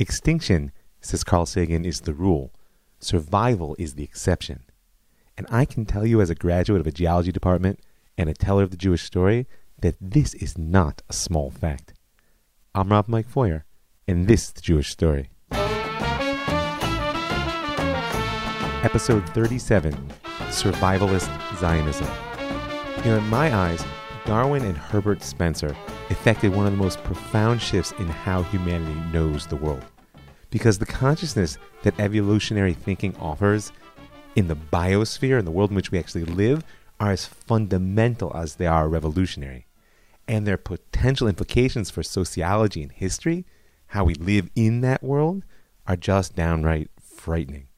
Extinction, says Carl Sagan, is the rule. Survival is the exception. And I can tell you, as a graduate of a geology department and a teller of the Jewish story, that this is not a small fact. I'm Rav Mike Feuer, and this is the Jewish story. Episode 37 Survivalist Zionism. You know, in my eyes, Darwin and Herbert Spencer effected one of the most profound shifts in how humanity knows the world. Because the consciousness that evolutionary thinking offers in the biosphere, in the world in which we actually live, are as fundamental as they are revolutionary. And their potential implications for sociology and history, how we live in that world, are just downright frightening.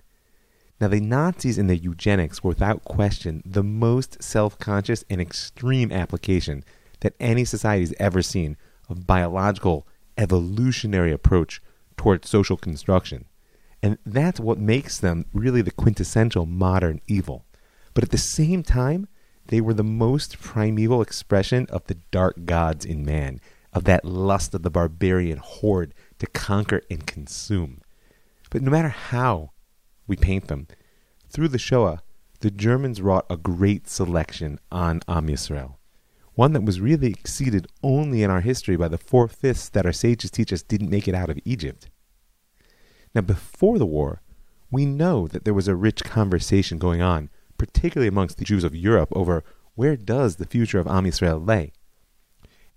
Now, the Nazis and their eugenics were without question the most self conscious and extreme application that any society has ever seen of biological evolutionary approach toward social construction. And that's what makes them really the quintessential modern evil. But at the same time, they were the most primeval expression of the dark gods in man, of that lust of the barbarian horde to conquer and consume. But no matter how we paint them. Through the Shoah, the Germans wrought a great selection on Am Yisrael, one that was really exceeded only in our history by the four fifths that our sages teach us didn't make it out of Egypt. Now, before the war, we know that there was a rich conversation going on, particularly amongst the Jews of Europe, over where does the future of Am Yisrael lay.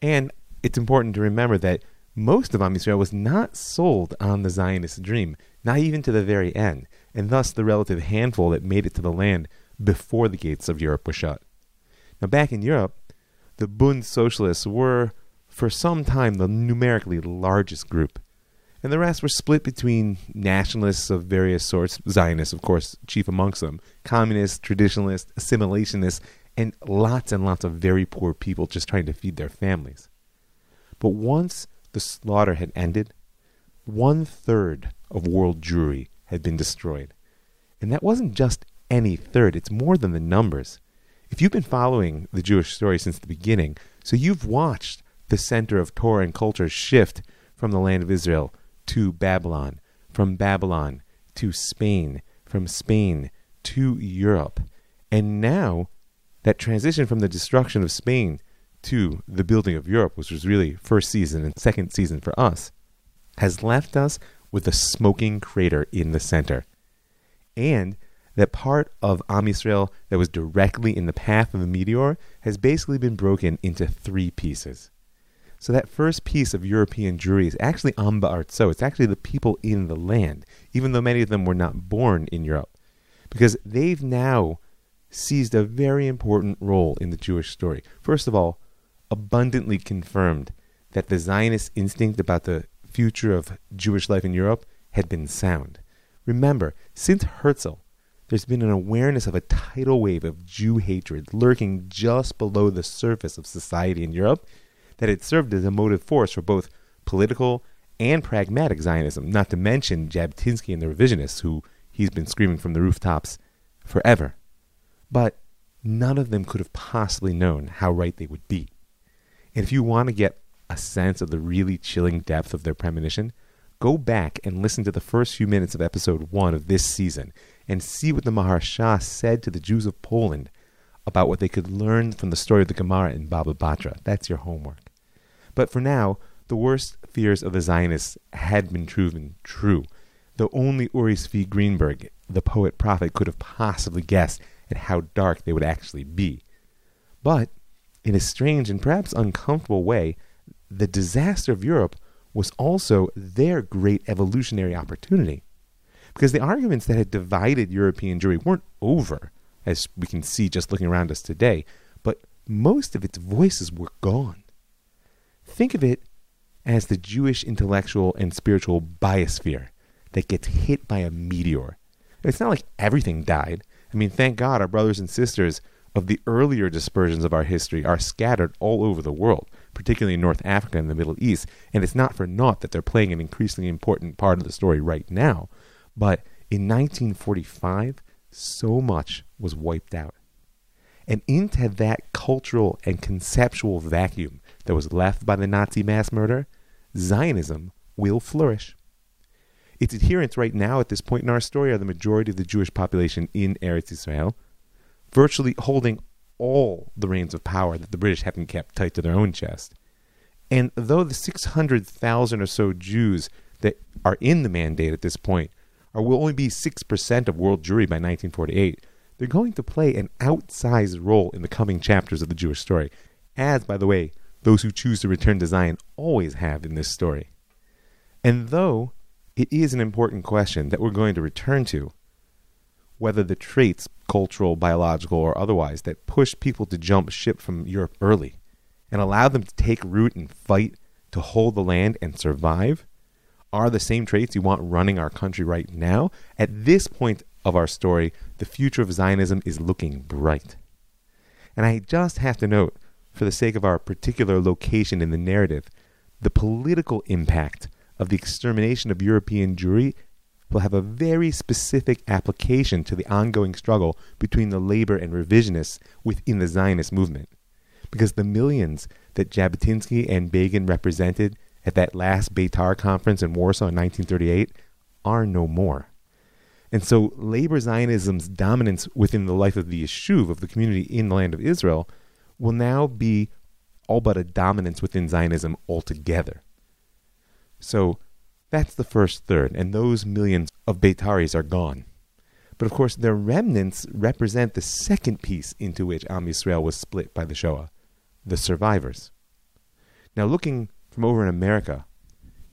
And it's important to remember that most of Am Yisrael was not sold on the Zionist dream, not even to the very end and thus the relative handful that made it to the land before the gates of Europe were shut. Now, back in Europe, the Bund Socialists were, for some time, the numerically largest group, and the rest were split between nationalists of various sorts, Zionists, of course, chief amongst them, communists, traditionalists, assimilationists, and lots and lots of very poor people just trying to feed their families. But once the slaughter had ended, one third of world Jewry had been destroyed. And that wasn't just any third, it's more than the numbers. If you've been following the Jewish story since the beginning, so you've watched the center of Torah and culture shift from the land of Israel to Babylon, from Babylon to Spain, from Spain to Europe. And now that transition from the destruction of Spain to the building of Europe, which was really first season and second season for us, has left us with a smoking crater in the center. And that part of Am Yisrael that was directly in the path of the meteor has basically been broken into three pieces. So that first piece of European Jewry is actually Am Ba'artzo. It's actually the people in the land, even though many of them were not born in Europe. Because they've now seized a very important role in the Jewish story. First of all, abundantly confirmed that the Zionist instinct about the future of Jewish life in Europe had been sound. Remember, since Herzl, there's been an awareness of a tidal wave of Jew hatred lurking just below the surface of society in Europe that had served as a motive force for both political and pragmatic Zionism, not to mention Jabotinsky and the revisionists, who he's been screaming from the rooftops forever. But none of them could have possibly known how right they would be. And if you want to get a sense of the really chilling depth of their premonition, go back and listen to the first few minutes of episode one of this season and see what the Maharsha said to the Jews of Poland about what they could learn from the story of the Gemara in Baba Batra. That's your homework. But for now, the worst fears of the Zionists had been proven true, though only Uri Zvi Greenberg, the poet prophet, could have possibly guessed at how dark they would actually be. But, in a strange and perhaps uncomfortable way, the disaster of Europe was also their great evolutionary opportunity. Because the arguments that had divided European Jewry weren't over, as we can see just looking around us today, but most of its voices were gone. Think of it as the Jewish intellectual and spiritual biosphere that gets hit by a meteor. It's not like everything died. I mean, thank God our brothers and sisters of the earlier dispersions of our history are scattered all over the world particularly in North Africa and the Middle East. And it's not for naught that they're playing an increasingly important part of the story right now. But in 1945, so much was wiped out. And into that cultural and conceptual vacuum that was left by the Nazi mass murder, Zionism will flourish. Its adherents right now at this point in our story are the majority of the Jewish population in Eretz Israel, virtually holding all the reins of power that the British haven't kept tight to their own chest. And though the 600,000 or so Jews that are in the mandate at this point will only be 6% of world Jewry by 1948, they're going to play an outsized role in the coming chapters of the Jewish story, as, by the way, those who choose to return to Zion always have in this story. And though it is an important question that we're going to return to, whether the traits, cultural, biological, or otherwise, that push people to jump ship from Europe early and allow them to take root and fight to hold the land and survive are the same traits you want running our country right now. At this point of our story, the future of Zionism is looking bright. And I just have to note, for the sake of our particular location in the narrative, the political impact of the extermination of European Jewry will have a very specific application to the ongoing struggle between the labor and revisionists within the Zionist movement. Because the millions that Jabotinsky and Begin represented at that last Beitar conference in Warsaw in 1938 are no more. And so labor Zionism's dominance within the life of the Yishuv, of the community in the land of Israel, will now be all but a dominance within Zionism altogether. So that's the first third, and those millions of Beitaris are gone. But of course, their remnants represent the second piece into which Am Yisrael was split by the Shoah, the survivors. Now, looking from over in America,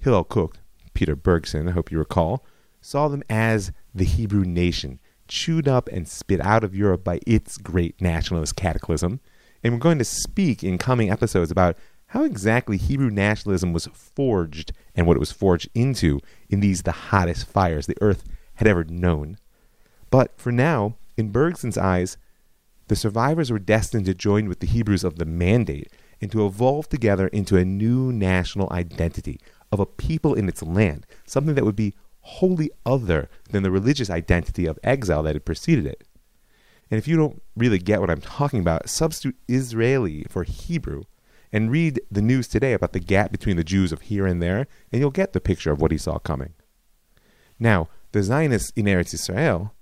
Hillel Kook, Peter Bergson, I hope you recall, saw them as the Hebrew nation, chewed up and spit out of Europe by its great nationalist cataclysm. And we're going to speak in coming episodes about how exactly Hebrew nationalism was forged and what it was forged into in these the hottest fires the earth had ever known. But for now, in Bergson's eyes, the survivors were destined to join with the Hebrews of the Mandate and to evolve together into a new national identity of a people in its land, something that would be wholly other than the religious identity of exile that had preceded it. And if you don't really get what I'm talking about, substitute Israeli for Hebrew and read the news today about the gap between the Jews of here and there, and you'll get the picture of what he saw coming. Now, the Zionists in Eretz Israel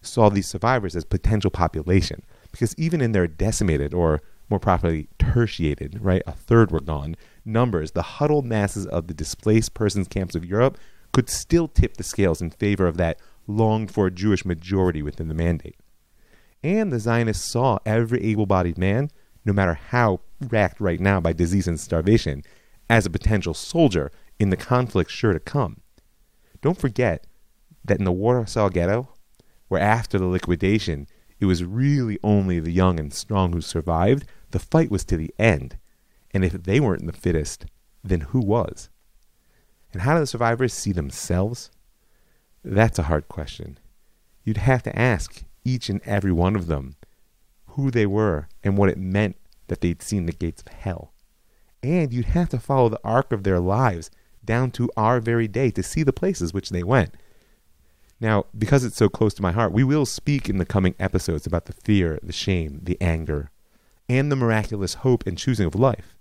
saw these survivors as potential population, because even in their decimated, or more properly, tertiated, right, a third were gone, numbers, the huddled masses of the displaced persons camps of Europe could still tip the scales in favor of that longed for Jewish majority within the mandate. And the Zionists saw every able bodied man no matter how racked right now by disease and starvation, as a potential soldier in the conflict sure to come. Don't forget that in the Warsaw Ghetto, where after the liquidation it was really only the young and strong who survived, the fight was to the end. And if they weren't the fittest, then who was? And how do the survivors see themselves? That's a hard question. You'd have to ask each and every one of them who they were and what it meant that they'd seen the gates of hell. And you'd have to follow the arc of their lives down to our very day to see the places which they went. Now, because it's so close to my heart, we will speak in the coming episodes about the fear, the shame, the anger, and the miraculous hope and choosing of life.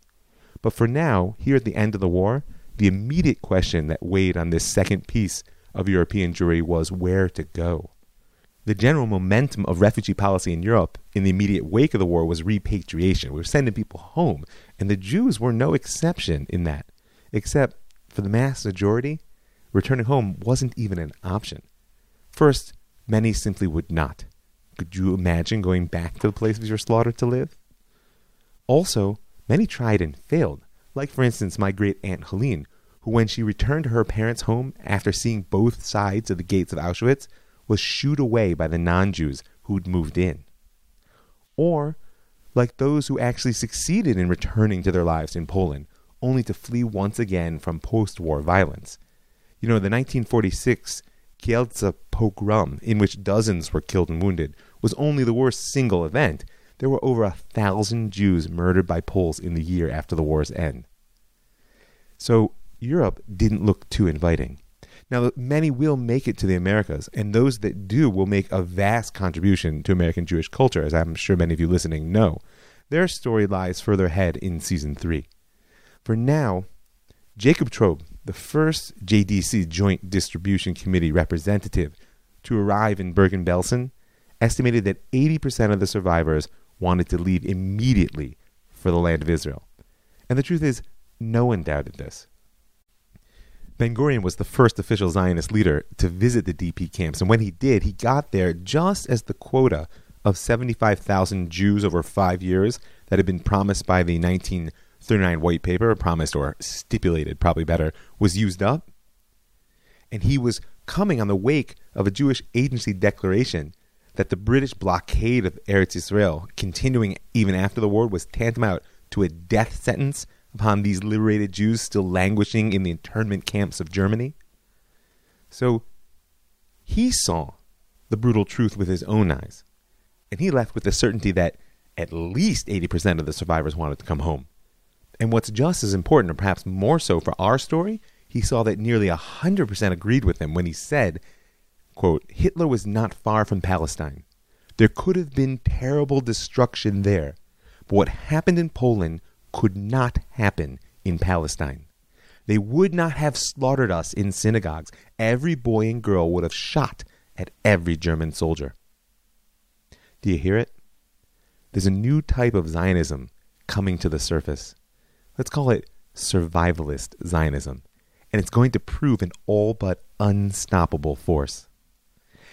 But for now, here at the end of the war, the immediate question that weighed on this second piece of European Jewry was where to go the general momentum of refugee policy in Europe in the immediate wake of the war was repatriation. We were sending people home, and the Jews were no exception in that, except for the mass majority, returning home wasn't even an option. First, many simply would not. Could you imagine going back to the place of your slaughter to live? Also, many tried and failed, like, for instance, my great aunt Helene, who, when she returned to her parents' home after seeing both sides of the gates of Auschwitz, was shooed away by the non Jews who'd moved in. Or, like those who actually succeeded in returning to their lives in Poland, only to flee once again from post war violence. You know, the 1946 Kielce pogrom, in which dozens were killed and wounded, was only the worst single event. There were over a thousand Jews murdered by Poles in the year after the war's end. So, Europe didn't look too inviting. Now, many will make it to the Americas, and those that do will make a vast contribution to American Jewish culture, as I'm sure many of you listening know. Their story lies further ahead in season three. For now, Jacob Trobe, the first JDC Joint Distribution Committee representative to arrive in Bergen Belsen, estimated that 80% of the survivors wanted to leave immediately for the land of Israel. And the truth is, no one doubted this. Ben Gurion was the first official Zionist leader to visit the DP camps, and when he did, he got there just as the quota of 75,000 Jews over five years that had been promised by the 1939 White Paper, promised or stipulated, probably better, was used up. And he was coming on the wake of a Jewish agency declaration that the British blockade of Eretz Israel, continuing even after the war, was tantamount to a death sentence upon these liberated Jews still languishing in the internment camps of Germany. So he saw the brutal truth with his own eyes, and he left with the certainty that at least 80% of the survivors wanted to come home. And what's just as important, or perhaps more so for our story, he saw that nearly 100% agreed with him when he said, quote, Hitler was not far from Palestine. There could have been terrible destruction there, but what happened in Poland could not happen in Palestine. They would not have slaughtered us in synagogues. Every boy and girl would have shot at every German soldier. Do you hear it? There's a new type of Zionism coming to the surface. Let's call it survivalist Zionism. And it's going to prove an all but unstoppable force.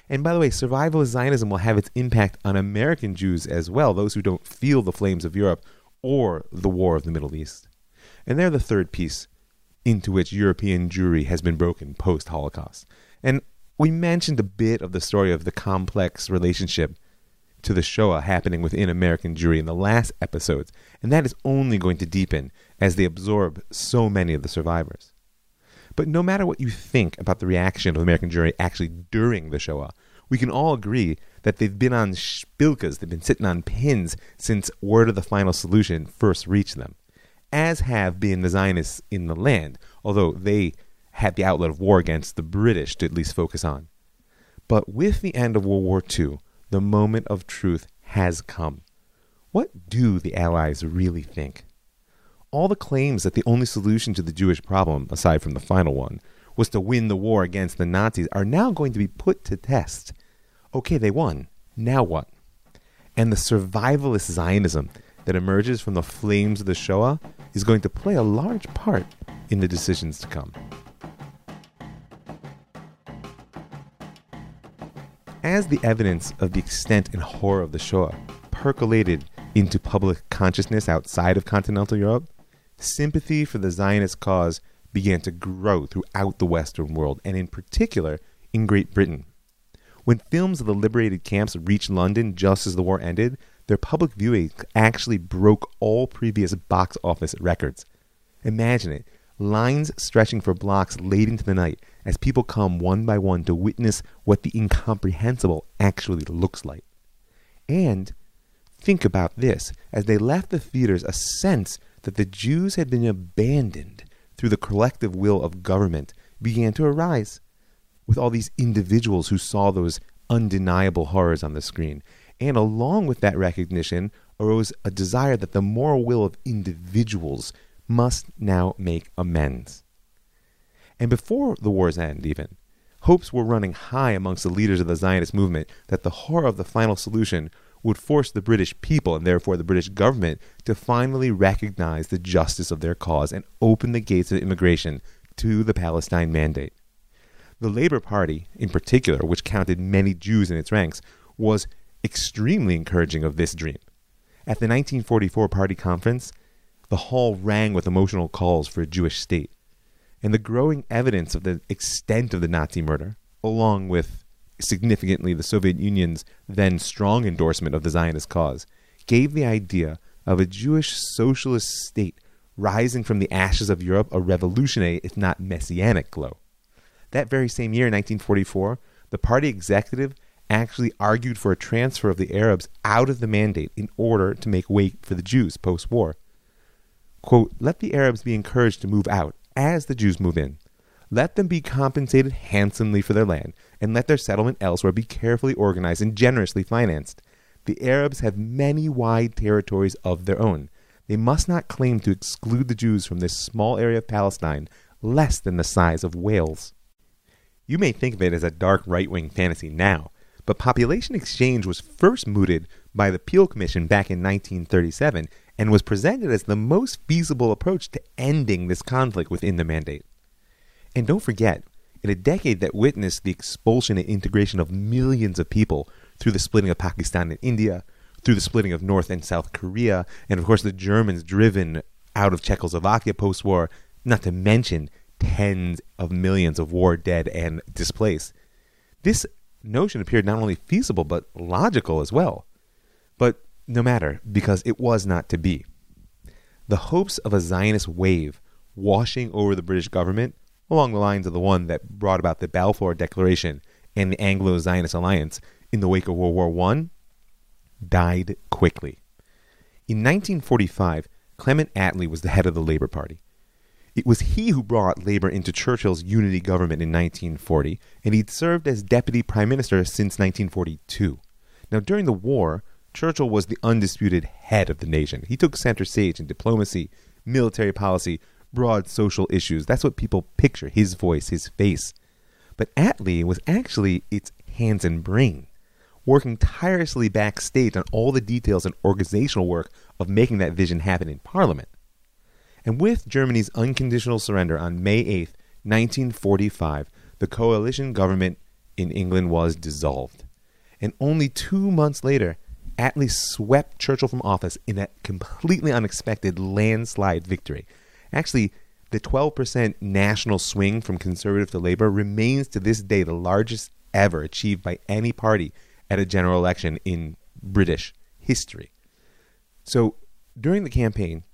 And by the way, survivalist Zionism will have its impact on American Jews as well, those who don't feel the flames of Europe or the war of the Middle East. And they're the third piece into which European Jewry has been broken post Holocaust. And we mentioned a bit of the story of the complex relationship to the Shoah happening within American Jewry in the last episodes, and that is only going to deepen as they absorb so many of the survivors. But no matter what you think about the reaction of American Jewry actually during the Shoah, we can all agree that they've been on spilkas, they've been sitting on pins since word of the final solution first reached them, as have been the Zionists in the land, although they had the outlet of war against the British to at least focus on. But with the end of World War II, the moment of truth has come. What do the Allies really think? All the claims that the only solution to the Jewish problem, aside from the final one, was to win the war against the Nazis are now going to be put to test okay, they won. Now what? And the survivalist Zionism that emerges from the flames of the Shoah is going to play a large part in the decisions to come. As the evidence of the extent and horror of the Shoah percolated into public consciousness outside of continental Europe, sympathy for the Zionist cause began to grow throughout the Western world, and in particular in Great Britain. When films of the liberated camps reached London just as the war ended, their public viewing actually broke all previous box office records. Imagine it lines stretching for blocks late into the night as people come one by one to witness what the incomprehensible actually looks like. And think about this as they left the theaters, a sense that the Jews had been abandoned through the collective will of government began to arise with all these individuals who saw those undeniable horrors on the screen. And along with that recognition arose a desire that the moral will of individuals must now make amends. And before the war's end, even, hopes were running high amongst the leaders of the Zionist movement that the horror of the final solution would force the British people and therefore the British government to finally recognize the justice of their cause and open the gates of immigration to the Palestine Mandate. The Labour Party, in particular, which counted many Jews in its ranks, was extremely encouraging of this dream. At the 1944 party conference, the hall rang with emotional calls for a Jewish state. And the growing evidence of the extent of the Nazi murder, along with significantly the Soviet Union's then strong endorsement of the Zionist cause, gave the idea of a Jewish socialist state rising from the ashes of Europe a revolutionary, if not messianic, glow. That very same year, 1944, the party executive actually argued for a transfer of the Arabs out of the mandate in order to make way for the Jews post war. Quote, let the Arabs be encouraged to move out as the Jews move in. Let them be compensated handsomely for their land, and let their settlement elsewhere be carefully organized and generously financed. The Arabs have many wide territories of their own. They must not claim to exclude the Jews from this small area of Palestine less than the size of Wales. You may think of it as a dark right wing fantasy now, but population exchange was first mooted by the Peel Commission back in 1937 and was presented as the most feasible approach to ending this conflict within the mandate. And don't forget, in a decade that witnessed the expulsion and integration of millions of people through the splitting of Pakistan and India, through the splitting of North and South Korea, and of course the Germans driven out of Czechoslovakia post war, not to mention tens of millions of war dead and displaced. This notion appeared not only feasible but logical as well. But no matter, because it was not to be. The hopes of a Zionist wave washing over the British government, along the lines of the one that brought about the Balfour Declaration and the Anglo Zionist alliance in the wake of World War I, died quickly. In 1945, Clement Attlee was the head of the Labour Party. It was he who brought Labour into Churchill's unity government in 1940, and he'd served as deputy prime minister since 1942. Now, during the war, Churchill was the undisputed head of the nation. He took center stage in diplomacy, military policy, broad social issues. That's what people picture his voice, his face. But Attlee was actually its hands and brain, working tirelessly backstage on all the details and organizational work of making that vision happen in Parliament. And with Germany's unconditional surrender on May 8, 1945, the coalition government in England was dissolved. And only two months later, Attlee swept Churchill from office in a completely unexpected landslide victory. Actually, the 12% national swing from conservative to labor remains to this day the largest ever achieved by any party at a general election in British history. So during the campaign,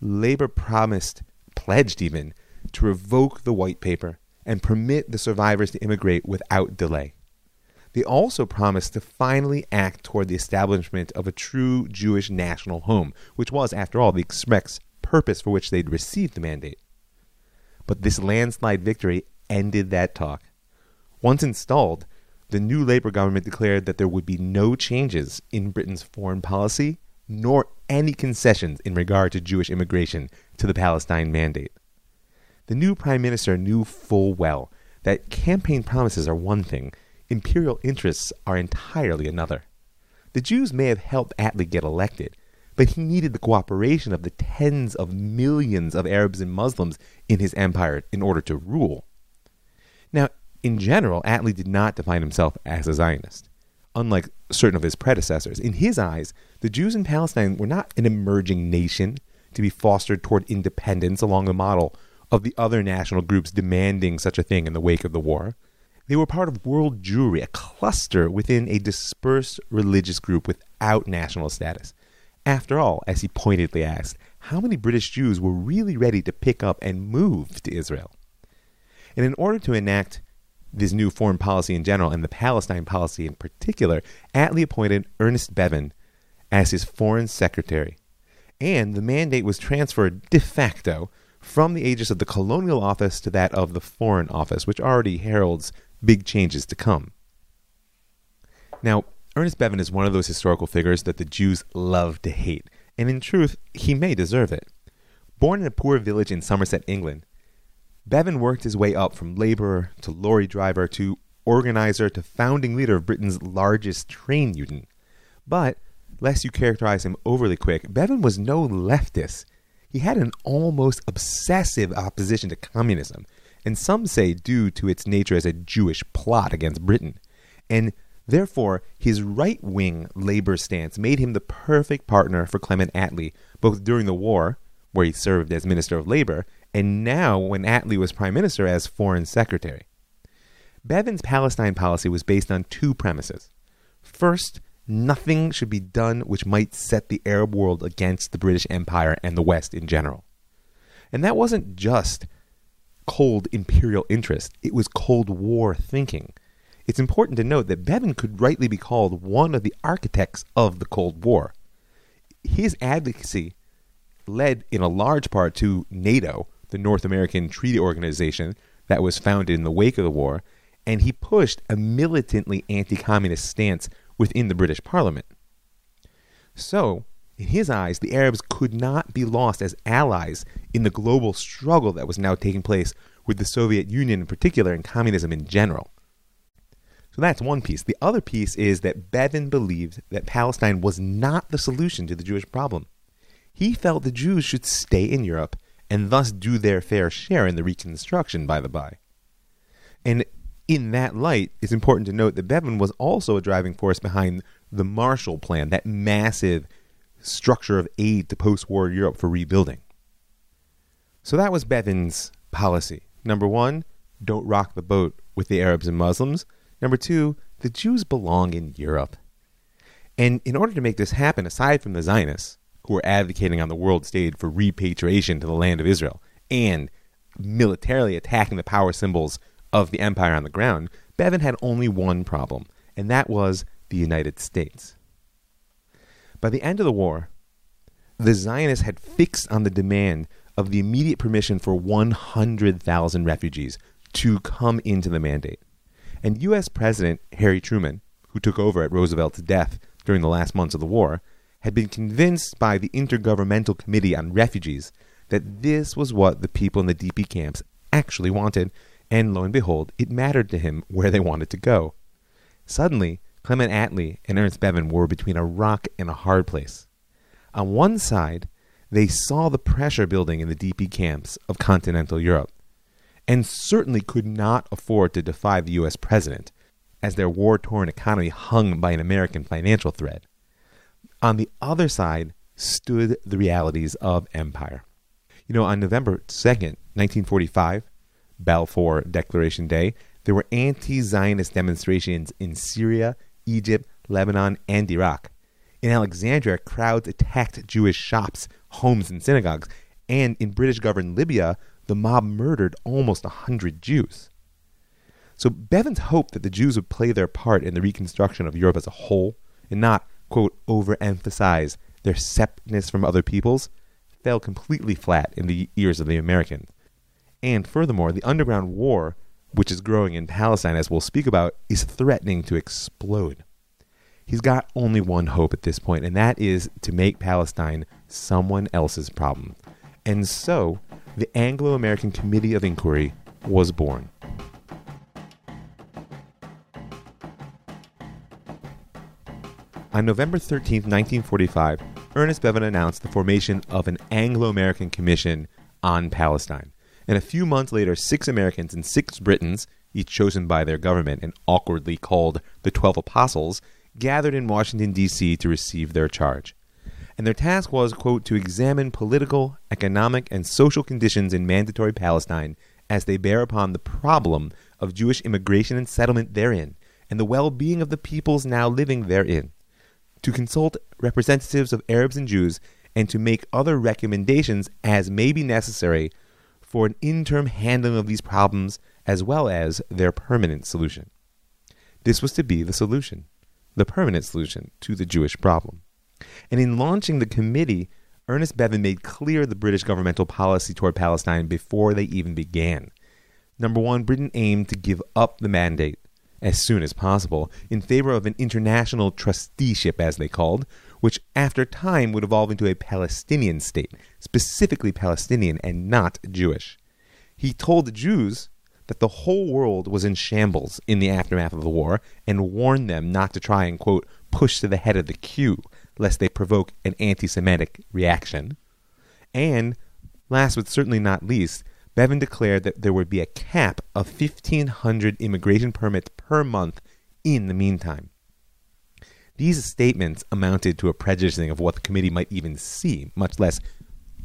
Labour promised, pledged even, to revoke the white paper and permit the survivors to immigrate without delay. They also promised to finally act toward the establishment of a true Jewish national home, which was, after all, the express purpose for which they'd received the mandate. But this landslide victory ended that talk. Once installed, the new Labour government declared that there would be no changes in Britain's foreign policy nor any concessions in regard to Jewish immigration to the Palestine Mandate. The new prime minister knew full well that campaign promises are one thing, imperial interests are entirely another. The Jews may have helped Attlee get elected, but he needed the cooperation of the tens of millions of Arabs and Muslims in his empire in order to rule. Now, in general, Attlee did not define himself as a Zionist unlike certain of his predecessors. In his eyes, the Jews in Palestine were not an emerging nation to be fostered toward independence along the model of the other national groups demanding such a thing in the wake of the war. They were part of world Jewry, a cluster within a dispersed religious group without national status. After all, as he pointedly asked, how many British Jews were really ready to pick up and move to Israel? And in order to enact this new foreign policy in general and the Palestine policy in particular, Attlee appointed Ernest Bevin as his foreign secretary. And the mandate was transferred de facto from the aegis of the colonial office to that of the foreign office, which already heralds big changes to come. Now, Ernest Bevin is one of those historical figures that the Jews love to hate, and in truth, he may deserve it. Born in a poor village in Somerset, England, Bevin worked his way up from laborer to lorry driver to organizer to founding leader of Britain's largest train union. But, lest you characterize him overly quick, Bevin was no leftist. He had an almost obsessive opposition to communism, and some say due to its nature as a Jewish plot against Britain. And therefore, his right wing labor stance made him the perfect partner for Clement Attlee, both during the war, where he served as Minister of Labor, and now when Attlee was prime minister as foreign secretary. Bevin's Palestine policy was based on two premises. First, nothing should be done which might set the Arab world against the British Empire and the West in general. And that wasn't just cold imperial interest, it was Cold War thinking. It's important to note that Bevin could rightly be called one of the architects of the Cold War. His advocacy led in a large part to NATO, the North American Treaty Organization that was founded in the wake of the war, and he pushed a militantly anti communist stance within the British Parliament. So, In his eyes, the Arabs could not be lost as allies in the global struggle that was now taking place with the Soviet Union in particular and communism in general. So that's one piece. The other piece is that Bevin believed that Palestine was not the solution to the Jewish problem. He felt the Jews should stay in Europe and thus do their fair share in the reconstruction, by the by. And in that light, it's important to note that Bevin was also a driving force behind the Marshall Plan, that massive structure of aid to post war Europe for rebuilding. So that was Bevin's policy. Number one, don't rock the boat with the Arabs and Muslims. Number two, the Jews belong in Europe. And in order to make this happen, aside from the Zionists, who were advocating on the world stage for repatriation to the land of Israel and militarily attacking the power symbols of the empire on the ground, Bevin had only one problem, and that was the United States. By the end of the war, the Zionists had fixed on the demand of the immediate permission for 100,000 refugees to come into the mandate. And U.S. President Harry Truman, who took over at Roosevelt's death during the last months of the war, had been convinced by the Intergovernmental Committee on Refugees that this was what the people in the DP camps actually wanted, and lo and behold, it mattered to him where they wanted to go. Suddenly, Clement Attlee and Ernest Bevin were between a rock and a hard place. On one side, they saw the pressure building in the DP camps of continental Europe, and certainly could not afford to defy the U.S. president, as their war torn economy hung by an American financial thread. On the other side stood the realities of empire. You know, on November 2nd, 1945, Balfour Declaration Day, there were anti Zionist demonstrations in Syria, Egypt, Lebanon, and Iraq. In Alexandria, crowds attacked Jewish shops, homes, and synagogues, and in British governed Libya, the mob murdered almost a hundred Jews. So Bevin's hoped that the Jews would play their part in the reconstruction of Europe as a whole and not, quote, overemphasize their separateness from other peoples fell completely flat in the ears of the Americans. And furthermore, the underground war, which is growing in Palestine, as we'll speak about, is threatening to explode. He's got only one hope at this point, and that is to make Palestine someone else's problem. And so, the Anglo American Committee of Inquiry was born. On November 13, 1945, Ernest Bevin announced the formation of an Anglo American Commission on Palestine. And a few months later, six Americans and six Britons, each chosen by their government and awkwardly called the Twelve Apostles, gathered in Washington, D.C. to receive their charge. And their task was, quote, to examine political, economic, and social conditions in mandatory Palestine as they bear upon the problem of Jewish immigration and settlement therein, and the well being of the peoples now living therein to consult representatives of Arabs and Jews, and to make other recommendations as may be necessary for an interim handling of these problems as well as their permanent solution. This was to be the solution, the permanent solution to the Jewish problem. And in launching the committee, Ernest Bevin made clear the British governmental policy toward Palestine before they even began. Number one, Britain aimed to give up the mandate as soon as possible in favor of an international trusteeship, as they called, which after time would evolve into a Palestinian state, specifically Palestinian and not Jewish. He told the Jews that the whole world was in shambles in the aftermath of the war and warned them not to try and, quote, push to the head of the queue, lest they provoke an anti Semitic reaction. And, last but certainly not least, Bevin declared that there would be a cap of 1,500 immigration permits per month in the meantime. These statements amounted to a prejudicing of what the committee might even see, much less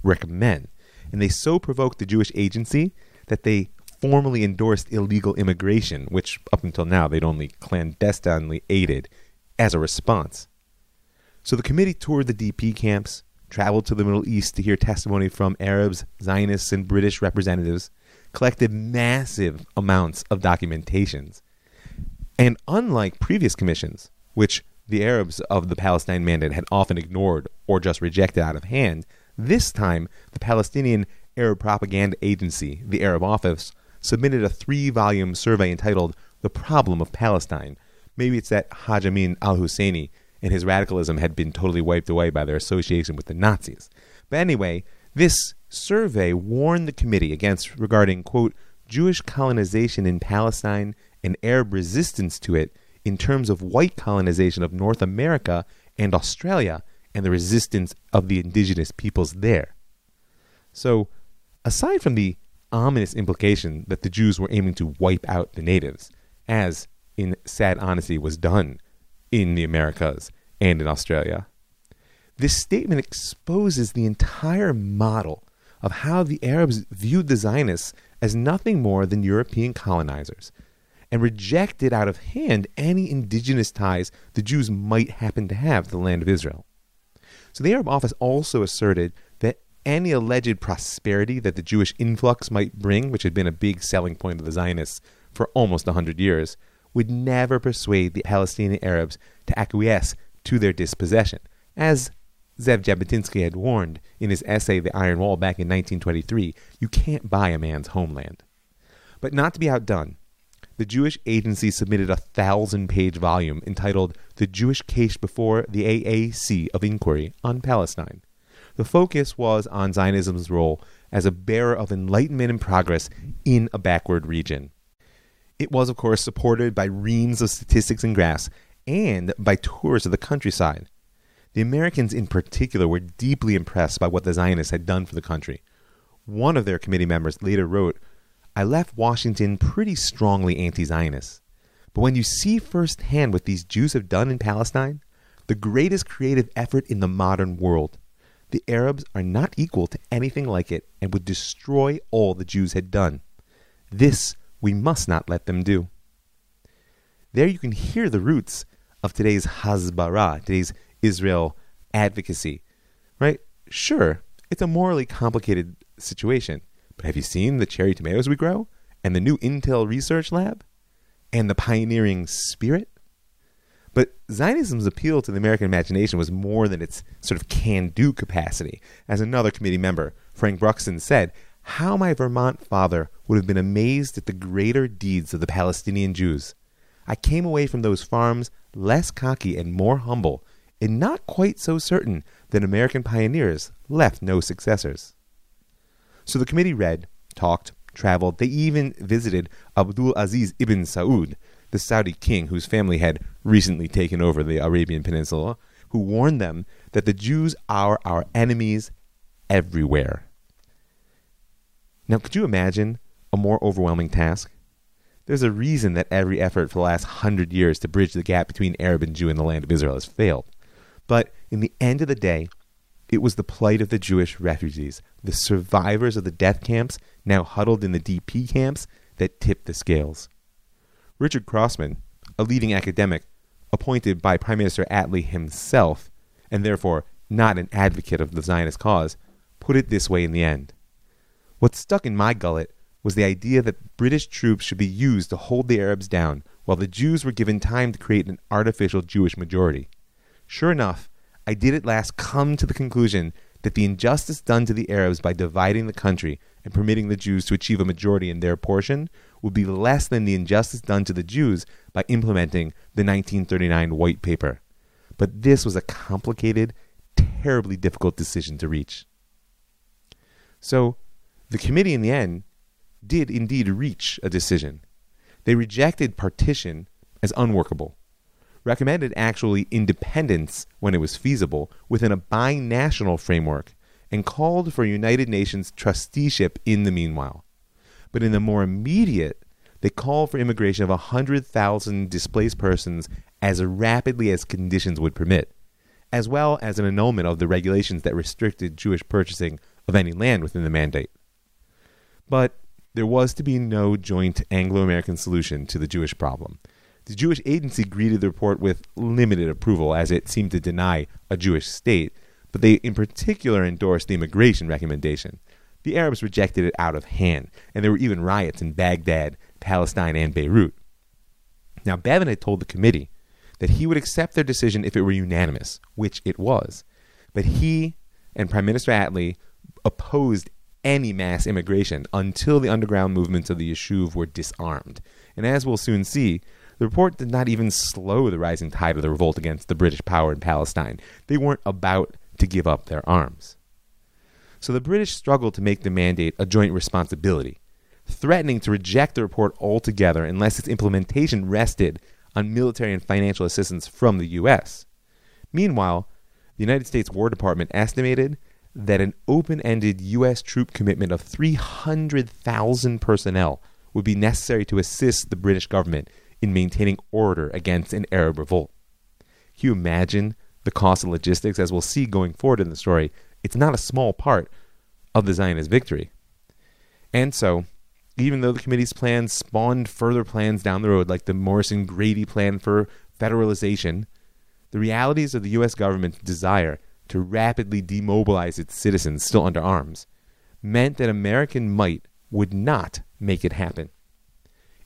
recommend. And they so provoked the Jewish agency that they formally endorsed illegal immigration, which up until now they'd only clandestinely aided, as a response. So the committee toured the DP camps, traveled to the Middle East to hear testimony from Arabs, Zionists, and British representatives, collected massive amounts of documentations. And unlike previous commissions, which the Arabs of the Palestine Mandate had often ignored or just rejected out of hand, this time the Palestinian Arab Propaganda Agency, the Arab Office, submitted a three volume survey entitled The Problem of Palestine. Maybe it's that Haj Amin al Husseini and his radicalism had been totally wiped away by their association with the Nazis. But anyway, this survey warned the committee against regarding, quote, Jewish colonization in Palestine and Arab resistance to it in terms of white colonization of North America and Australia and the resistance of the indigenous peoples there. So, aside from the ominous implication that the Jews were aiming to wipe out the natives, as in sad honesty was done in the Americas and in Australia, this statement exposes the entire model of how the Arabs viewed the Zionists as nothing more than European colonizers and rejected out of hand any indigenous ties the Jews might happen to have to the land of Israel. So the Arab office also asserted that any alleged prosperity that the Jewish influx might bring, which had been a big selling point of the Zionists for almost a hundred years, would never persuade the Palestinian Arabs to acquiesce to their dispossession, as Zev Jabotinsky had warned in his essay The Iron Wall back in 1923 you can't buy a man's homeland. But not to be outdone, the Jewish Agency submitted a thousand page volume entitled The Jewish Case Before the AAC of Inquiry on Palestine. The focus was on Zionism's role as a bearer of enlightenment and progress in a backward region. It was, of course, supported by reams of statistics and graphs and by tours of the countryside. The Americans, in particular, were deeply impressed by what the Zionists had done for the country. One of their committee members later wrote I left Washington pretty strongly anti Zionist. But when you see firsthand what these Jews have done in Palestine, the greatest creative effort in the modern world, the Arabs are not equal to anything like it and would destroy all the Jews had done. This we must not let them do. There you can hear the roots of today's Hasbara, today's Israel advocacy, right? Sure, it's a morally complicated situation. But have you seen the cherry tomatoes we grow? And the new Intel Research Lab? And the pioneering spirit? But Zionism's appeal to the American imagination was more than its sort of can do capacity. As another committee member, Frank Buxton, said, How my Vermont father would have been amazed at the greater deeds of the Palestinian Jews. I came away from those farms less cocky and more humble, and not quite so certain that American pioneers left no successors. So the committee read, talked, traveled. They even visited Abdul Aziz ibn Saud, the Saudi king whose family had recently taken over the Arabian Peninsula, who warned them that the Jews are our enemies everywhere. Now, could you imagine a more overwhelming task? There's a reason that every effort for the last hundred years to bridge the gap between Arab and Jew in the land of Israel has failed. But in the end of the day, it was the plight of the Jewish refugees, the survivors of the death camps, now huddled in the DP camps, that tipped the scales. Richard Crossman, a leading academic appointed by Prime Minister Attlee himself, and therefore not an advocate of the Zionist cause, put it this way in the end. What stuck in my gullet was the idea that British troops should be used to hold the Arabs down while the Jews were given time to create an artificial Jewish majority. Sure enough, I did at last come to the conclusion that the injustice done to the Arabs by dividing the country and permitting the Jews to achieve a majority in their portion would be less than the injustice done to the Jews by implementing the 1939 White Paper. But this was a complicated, terribly difficult decision to reach. So, the committee in the end did indeed reach a decision. They rejected partition as unworkable recommended actually independence when it was feasible within a binational framework and called for United Nations trusteeship in the meanwhile. But in the more immediate, they called for immigration of 100,000 displaced persons as rapidly as conditions would permit, as well as an annulment of the regulations that restricted Jewish purchasing of any land within the mandate. But there was to be no joint Anglo American solution to the Jewish problem, the Jewish Agency greeted the report with limited approval, as it seemed to deny a Jewish state, but they in particular endorsed the immigration recommendation. The Arabs rejected it out of hand, and there were even riots in Baghdad, Palestine, and Beirut. Now, Bevin had told the committee that he would accept their decision if it were unanimous, which it was. But he and Prime Minister Attlee opposed any mass immigration until the underground movements of the Yishuv were disarmed. And as we'll soon see, The report did not even slow the rising tide of the revolt against the British power in Palestine. They weren't about to give up their arms. So the British struggled to make the mandate a joint responsibility, threatening to reject the report altogether unless its implementation rested on military and financial assistance from the U.S. Meanwhile, the United States War Department estimated that an open ended U.S. troop commitment of 300,000 personnel would be necessary to assist the British government in maintaining order against an Arab revolt. Can you imagine the cost of logistics? As we'll see going forward in the story, it's not a small part of the Zionist victory. And so, even though the committee's plans spawned further plans down the road, like the Morrison Grady plan for federalization, the realities of the U.S. government's desire to rapidly demobilize its citizens still under arms meant that American might would not make it happen.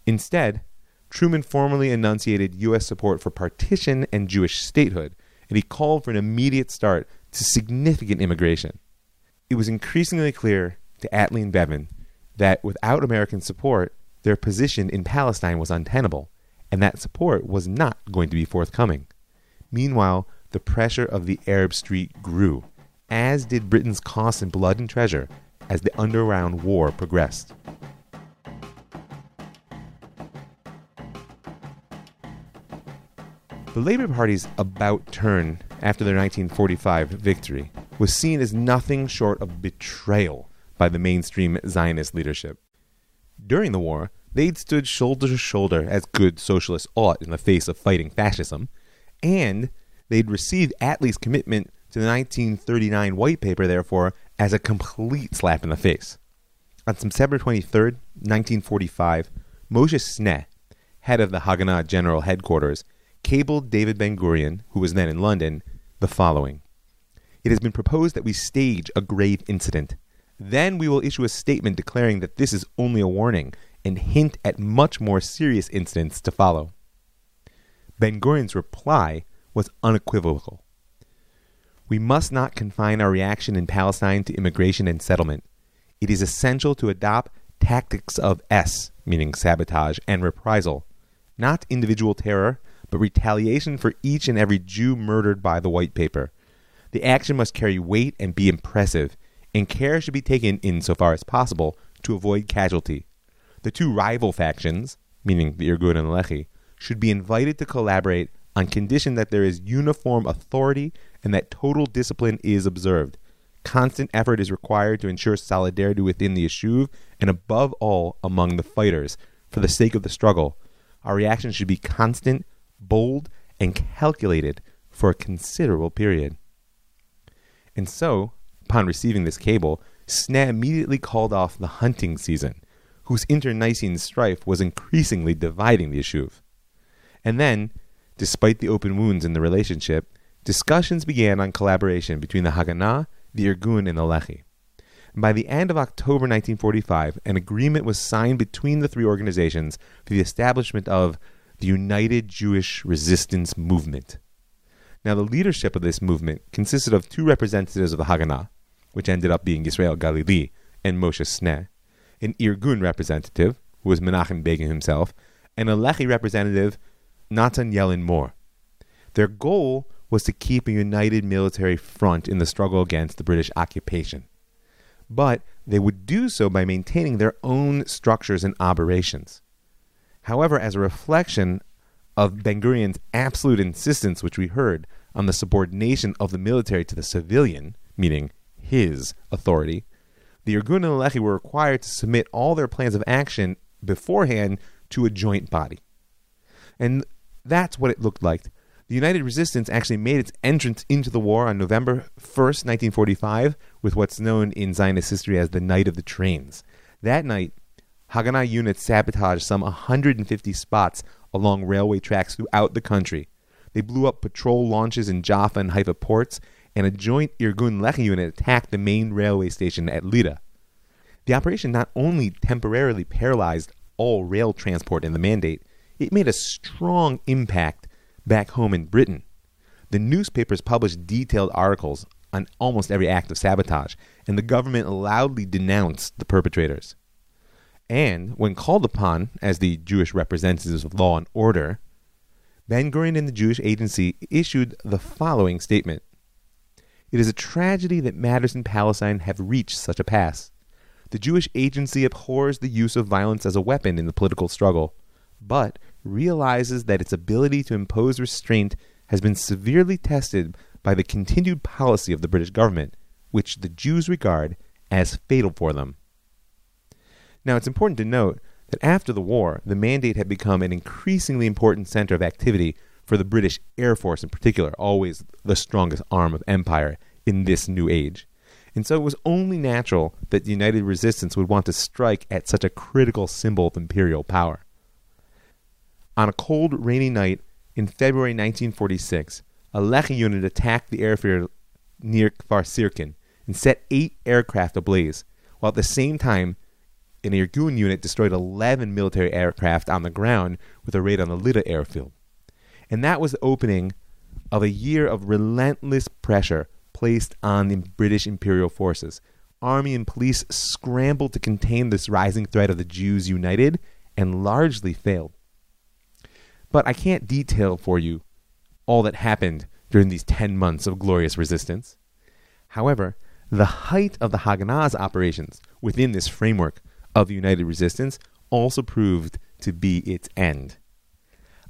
Instead, Truman formally enunciated U.S. support for partition and Jewish statehood, and he called for an immediate start to significant immigration. It was increasingly clear to Attlee and Bevin that without American support, their position in Palestine was untenable, and that support was not going to be forthcoming. Meanwhile, the pressure of the Arab street grew, as did Britain's costs in blood and treasure as the underground war progressed. The Labour Party's about turn after their 1945 victory was seen as nothing short of betrayal by the mainstream Zionist leadership. During the war, they'd stood shoulder to shoulder as good socialists ought in the face of fighting fascism, and they'd received Attlee's commitment to the 1939 White Paper, therefore, as a complete slap in the face. On September 23, 1945, Moshe Sneh, head of the Haganah General Headquarters, cabled David Ben Gurion, who was then in London, the following It has been proposed that we stage a grave incident. Then we will issue a statement declaring that this is only a warning and hint at much more serious incidents to follow. Ben Gurion's reply was unequivocal. We must not confine our reaction in Palestine to immigration and settlement. It is essential to adopt tactics of S, meaning sabotage and reprisal, not individual terror, but retaliation for each and every Jew murdered by the white paper. The action must carry weight and be impressive, and care should be taken, insofar as possible, to avoid casualty. The two rival factions, meaning the Irgun and Lehi, should be invited to collaborate on condition that there is uniform authority and that total discipline is observed. Constant effort is required to ensure solidarity within the Yishuv and above all among the fighters. For the sake of the struggle, our reaction should be constant, bold, and calculated for a considerable period. And so, upon receiving this cable, Sneh immediately called off the hunting season, whose internecine strife was increasingly dividing the Yishuv. And then, despite the open wounds in the relationship, discussions began on collaboration between the Haganah, the Irgun, and the Lehi. By the end of October 1945, an agreement was signed between the three organizations for the establishment of the United Jewish Resistance Movement. Now, the leadership of this movement consisted of two representatives of the Haganah, which ended up being Israel Galili and Moshe Sneh, an Irgun representative, who was Menachem Begin himself, and a Lehi representative, Natan Yellin Mor. Their goal was to keep a united military front in the struggle against the British occupation. But they would do so by maintaining their own structures and operations. However, as a reflection of Ben Gurion's absolute insistence, which we heard, on the subordination of the military to the civilian, meaning his authority, the Irgun and the Lehi were required to submit all their plans of action beforehand to a joint body. And that's what it looked like. The United Resistance actually made its entrance into the war on November 1st, 1945, with what's known in Zionist history as the Night of the Trains. That night, Haganah units sabotaged some 150 spots along railway tracks throughout the country. They blew up patrol launches in Jaffa and Haifa ports, and a joint Irgun Lehi unit attacked the main railway station at Lydda. The operation not only temporarily paralyzed all rail transport in the mandate, it made a strong impact back home in Britain. The newspapers published detailed articles on almost every act of sabotage, and the government loudly denounced the perpetrators. And when called upon as the Jewish representatives of law and order Ben Gurion and the Jewish Agency issued the following statement It is a tragedy that matters in Palestine have reached such a pass. The Jewish Agency abhors the use of violence as a weapon in the political struggle, but realizes that its ability to impose restraint has been severely tested by the continued policy of the British government, which the Jews regard as fatal for them. Now, it's important to note that after the war, the Mandate had become an increasingly important center of activity for the British Air Force in particular, always the strongest arm of empire in this new age. And so it was only natural that the United Resistance would want to strike at such a critical symbol of imperial power. On a cold, rainy night in February 1946, a Lehi unit attacked the airfield near Kfar Sirkin and set eight aircraft ablaze, while at the same time an Irgun unit destroyed 11 military aircraft on the ground with a raid on the Lydda airfield. And that was the opening of a year of relentless pressure placed on the British imperial forces. Army and police scrambled to contain this rising threat of the Jews united and largely failed. But I can't detail for you all that happened during these 10 months of glorious resistance. However, the height of the Haganah's operations within this framework of United Resistance also proved to be its end.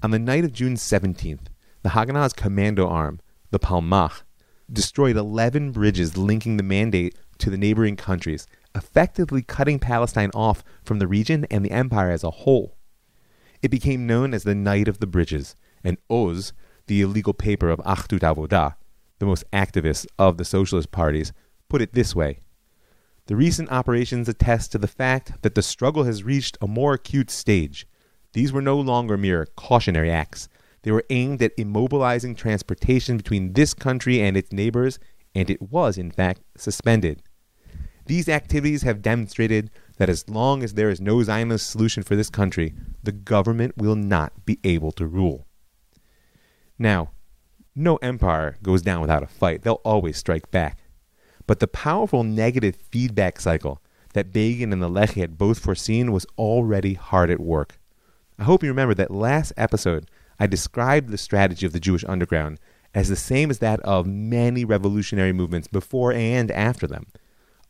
On the night of June 17th, the Haganah's commando arm, the Palmach, destroyed 11 bridges linking the Mandate to the neighboring countries, effectively cutting Palestine off from the region and the empire as a whole. It became known as the Night of the Bridges, and Oz, the illegal paper of Achdut Avodah, the most activist of the socialist parties, put it this way The recent operations attest to the fact that the struggle has reached a more acute stage. These were no longer mere cautionary acts. They were aimed at immobilizing transportation between this country and its neighbors, and it was, in fact, suspended. These activities have demonstrated that as long as there is no Zionist solution for this country, the government will not be able to rule. Now, no empire goes down without a fight. They'll always strike back. But the powerful negative feedback cycle that Begin and the Lehi had both foreseen was already hard at work. I hope you remember that last episode I described the strategy of the Jewish underground as the same as that of many revolutionary movements before and after them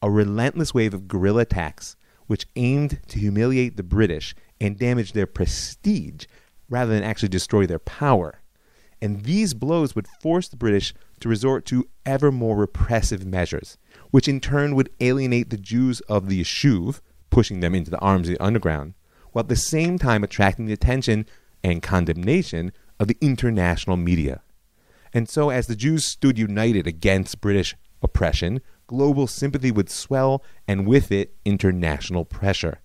a relentless wave of guerrilla attacks which aimed to humiliate the British and damage their prestige rather than actually destroy their power. And these blows would force the British to resort to ever more repressive measures, which in turn would alienate the Jews of the Yishuv, pushing them into the arms of the underground, while at the same time attracting the attention and condemnation of the international media. And so, as the Jews stood united against British oppression, global sympathy would swell, and with it, international pressure.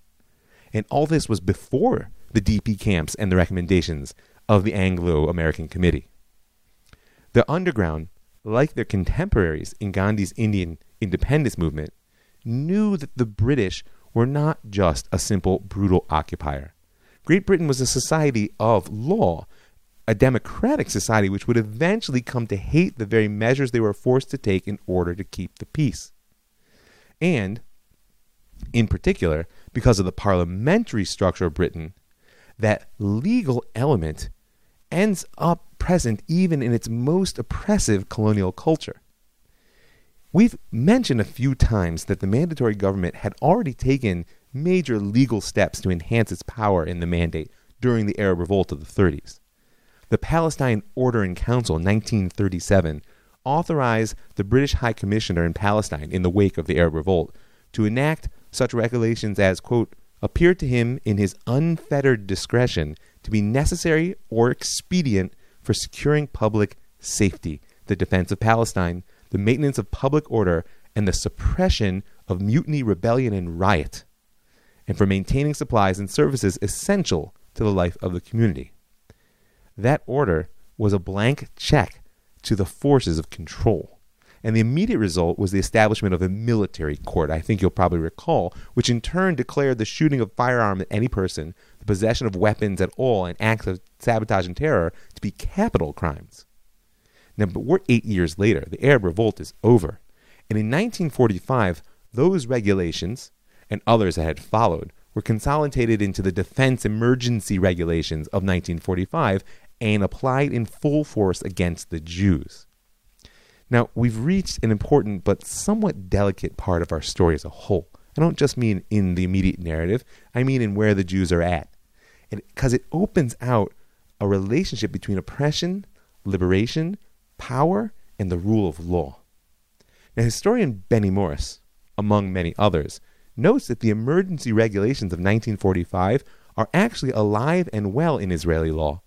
And all this was before the DP camps and the recommendations of the Anglo American Committee. The underground, like their contemporaries in Gandhi's Indian independence movement, knew that the British were not just a simple brutal occupier. Great Britain was a society of law, a democratic society which would eventually come to hate the very measures they were forced to take in order to keep the peace. And, in particular, because of the parliamentary structure of Britain, that legal element ends up present even in its most oppressive colonial culture. We've mentioned a few times that the mandatory government had already taken major legal steps to enhance its power in the mandate during the Arab Revolt of the 30s. The Palestine Order in Council 1937 authorized the British High Commissioner in Palestine in the wake of the Arab Revolt to enact such regulations as, quote, appeared to him in his unfettered discretion to be necessary or expedient for securing public safety, the defense of Palestine, the maintenance of public order, and the suppression of mutiny, rebellion, and riot, and for maintaining supplies and services essential to the life of the community. That order was a blank check to the forces of control. And the immediate result was the establishment of a military court, I think you'll probably recall, which in turn declared the shooting of firearm at any person, the possession of weapons at all, and acts of sabotage and terror to be capital crimes. Now, but we're eight years later. The Arab Revolt is over. And in 1945, those regulations and others that had followed were consolidated into the Defense Emergency Regulations of 1945 and applied in full force against the Jews. Now, we've reached an important but somewhat delicate part of our story as a whole. I don't just mean in the immediate narrative, I mean in where the Jews are at. Because it opens out a relationship between oppression, liberation, power, and the rule of law. Now, historian Benny Morris, among many others, notes that the emergency regulations of 1945 are actually alive and well in Israeli law.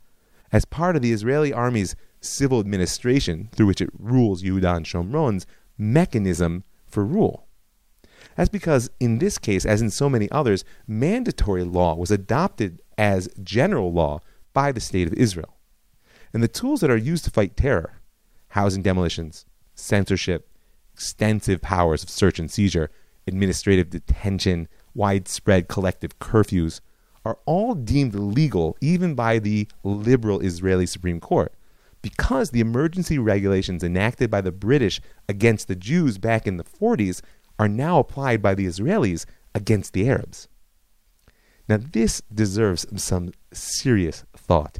As part of the Israeli army's civil administration, through which it rules Yehuda and Shomron's mechanism for rule. That's because, in this case, as in so many others, mandatory law was adopted as general law by the State of Israel. And the tools that are used to fight terror housing demolitions, censorship, extensive powers of search and seizure, administrative detention, widespread collective curfews are all deemed legal even by the liberal Israeli Supreme Court because the emergency regulations enacted by the British against the Jews back in the 40s are now applied by the Israelis against the Arabs. Now, this deserves some serious thought,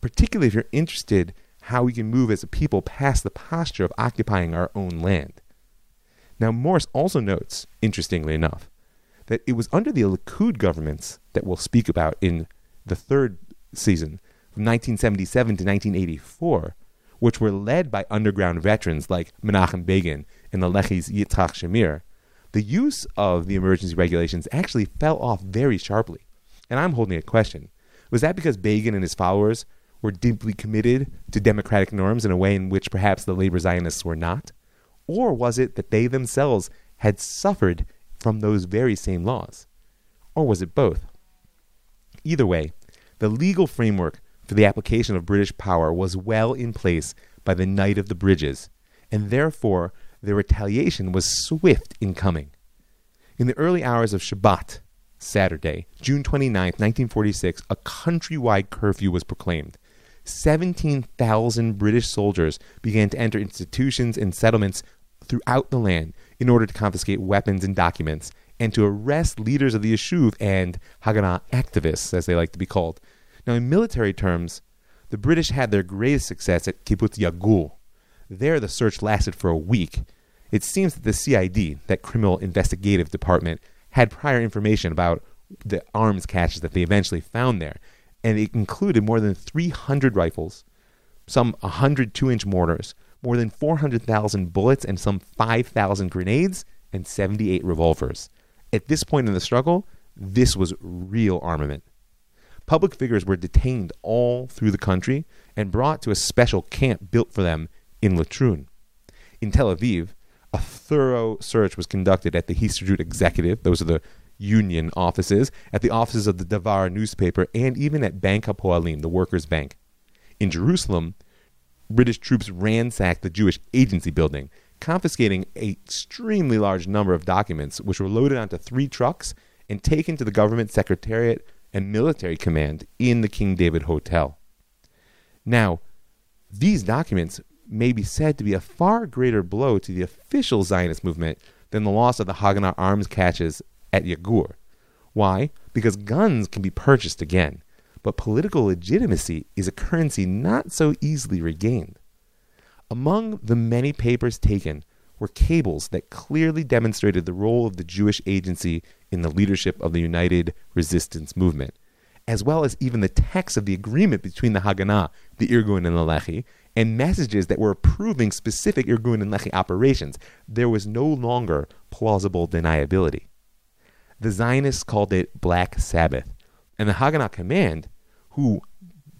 particularly if you're interested how we can move as a people past the posture of occupying our own land. Now, Morris also notes, interestingly enough, that it was under the Likud governments that we'll speak about in the third season, from 1977 to 1984, which were led by underground veterans like Menachem Begin and the Lechi's Yitzhak Shamir, the use of the emergency regulations actually fell off very sharply. And I'm holding a question. Was that because Begin and his followers were deeply committed to democratic norms in a way in which perhaps the labor Zionists were not? Or was it that they themselves had suffered from those very same laws? Or was it both? Either way, the legal framework for the application of British power was well in place by the night of the bridges, and therefore the retaliation was swift in coming. In the early hours of Shabbat, Saturday, June 29, 1946, a countrywide curfew was proclaimed. 17,000 British soldiers began to enter institutions and settlements throughout the land in order to confiscate weapons and documents and to arrest leaders of the Yishuv and Haganah activists, as they like to be called. Now, in military terms, the British had their greatest success at Kibbutz Yagur. There, the search lasted for a week. It seems that the CID, that criminal investigative department, had prior information about the arms caches that they eventually found there, and it included more than 300 rifles, some 100 two inch mortars, more than 400,000 bullets and some 5,000 grenades and 78 revolvers. At this point in the struggle, this was real armament. Public figures were detained all through the country and brought to a special camp built for them in Latrun. In Tel Aviv, a thorough search was conducted at the Histadrut Executive, those are the union offices, at the offices of the Davar newspaper, and even at Bank HaPoalim, the workers' bank. In Jerusalem, British troops ransacked the Jewish agency building, confiscating an extremely large number of documents, which were loaded onto three trucks and taken to the government secretariat and military command in the King David Hotel. Now, these documents may be said to be a far greater blow to the official Zionist movement than the loss of the Haganah arms caches at Yagur. Why? Because guns can be purchased again but political legitimacy is a currency not so easily regained. Among the many papers taken were cables that clearly demonstrated the role of the Jewish agency in the leadership of the United Resistance Movement, as well as even the text of the agreement between the Haganah, the Irgun, and the Lehi, and messages that were approving specific Irgun and Lehi operations. There was no longer plausible deniability. The Zionists called it Black Sabbath, and the Haganah command, who,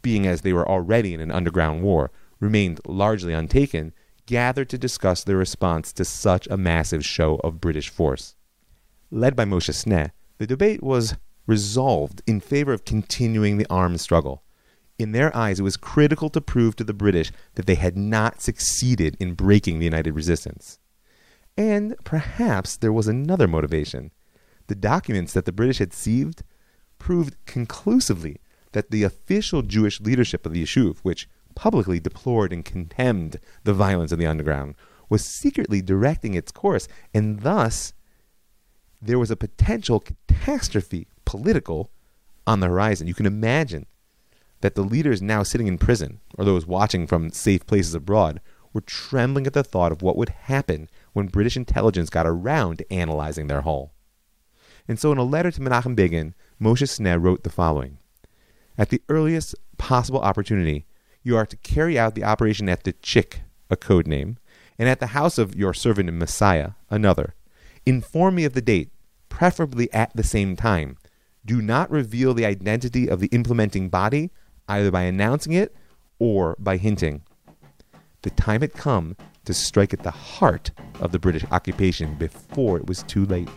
being as they were already in an underground war, remained largely untaken, gathered to discuss their response to such a massive show of British force. Led by Moshe Sneh, the debate was resolved in favor of continuing the armed struggle. In their eyes, it was critical to prove to the British that they had not succeeded in breaking the United Resistance. And perhaps there was another motivation. The documents that the British had seized proved conclusively that the official Jewish leadership of the Yishuv, which publicly deplored and condemned the violence of the underground, was secretly directing its course, and thus there was a potential catastrophe, political, on the horizon. You can imagine that the leaders now sitting in prison, or those watching from safe places abroad, were trembling at the thought of what would happen when British intelligence got around to analyzing their hull. And so, in a letter to Menachem Begin, Moshe Sneh wrote the following At the earliest possible opportunity, you are to carry out the operation at the Chick, a code name, and at the house of your servant Messiah, another. Inform me of the date, preferably at the same time. Do not reveal the identity of the implementing body, either by announcing it or by hinting. The time had come to strike at the heart of the British occupation before it was too late.